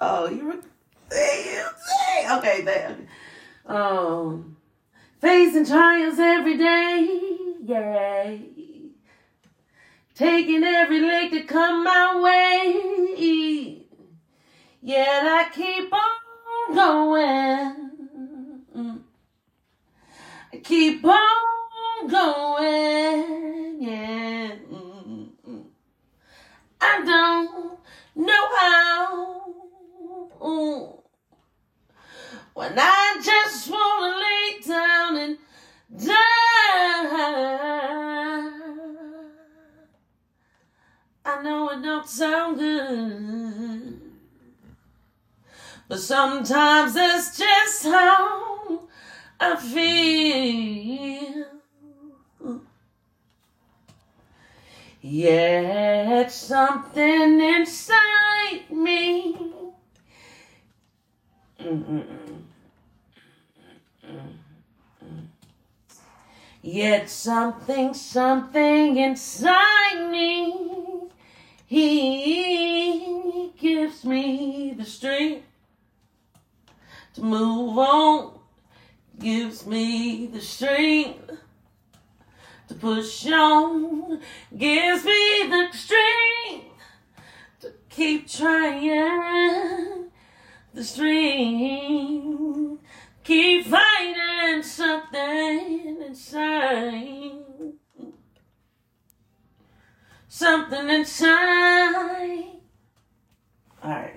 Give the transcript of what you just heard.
Oh, you were. Okay, there. Um, facing trials every day. Yeah. Taking every leg to come my way. Yet I keep on going. I keep on going. Yeah. I don't When I just want to lay down and die. I know it don't sound good. But sometimes that's just how I feel. Yet something inside me. Mm-mm-mm. Yet something, something inside me, he gives me the strength to move on, gives me the strength to push on, gives me the strength to keep trying, the strength, keep fighting something Something inside. All right.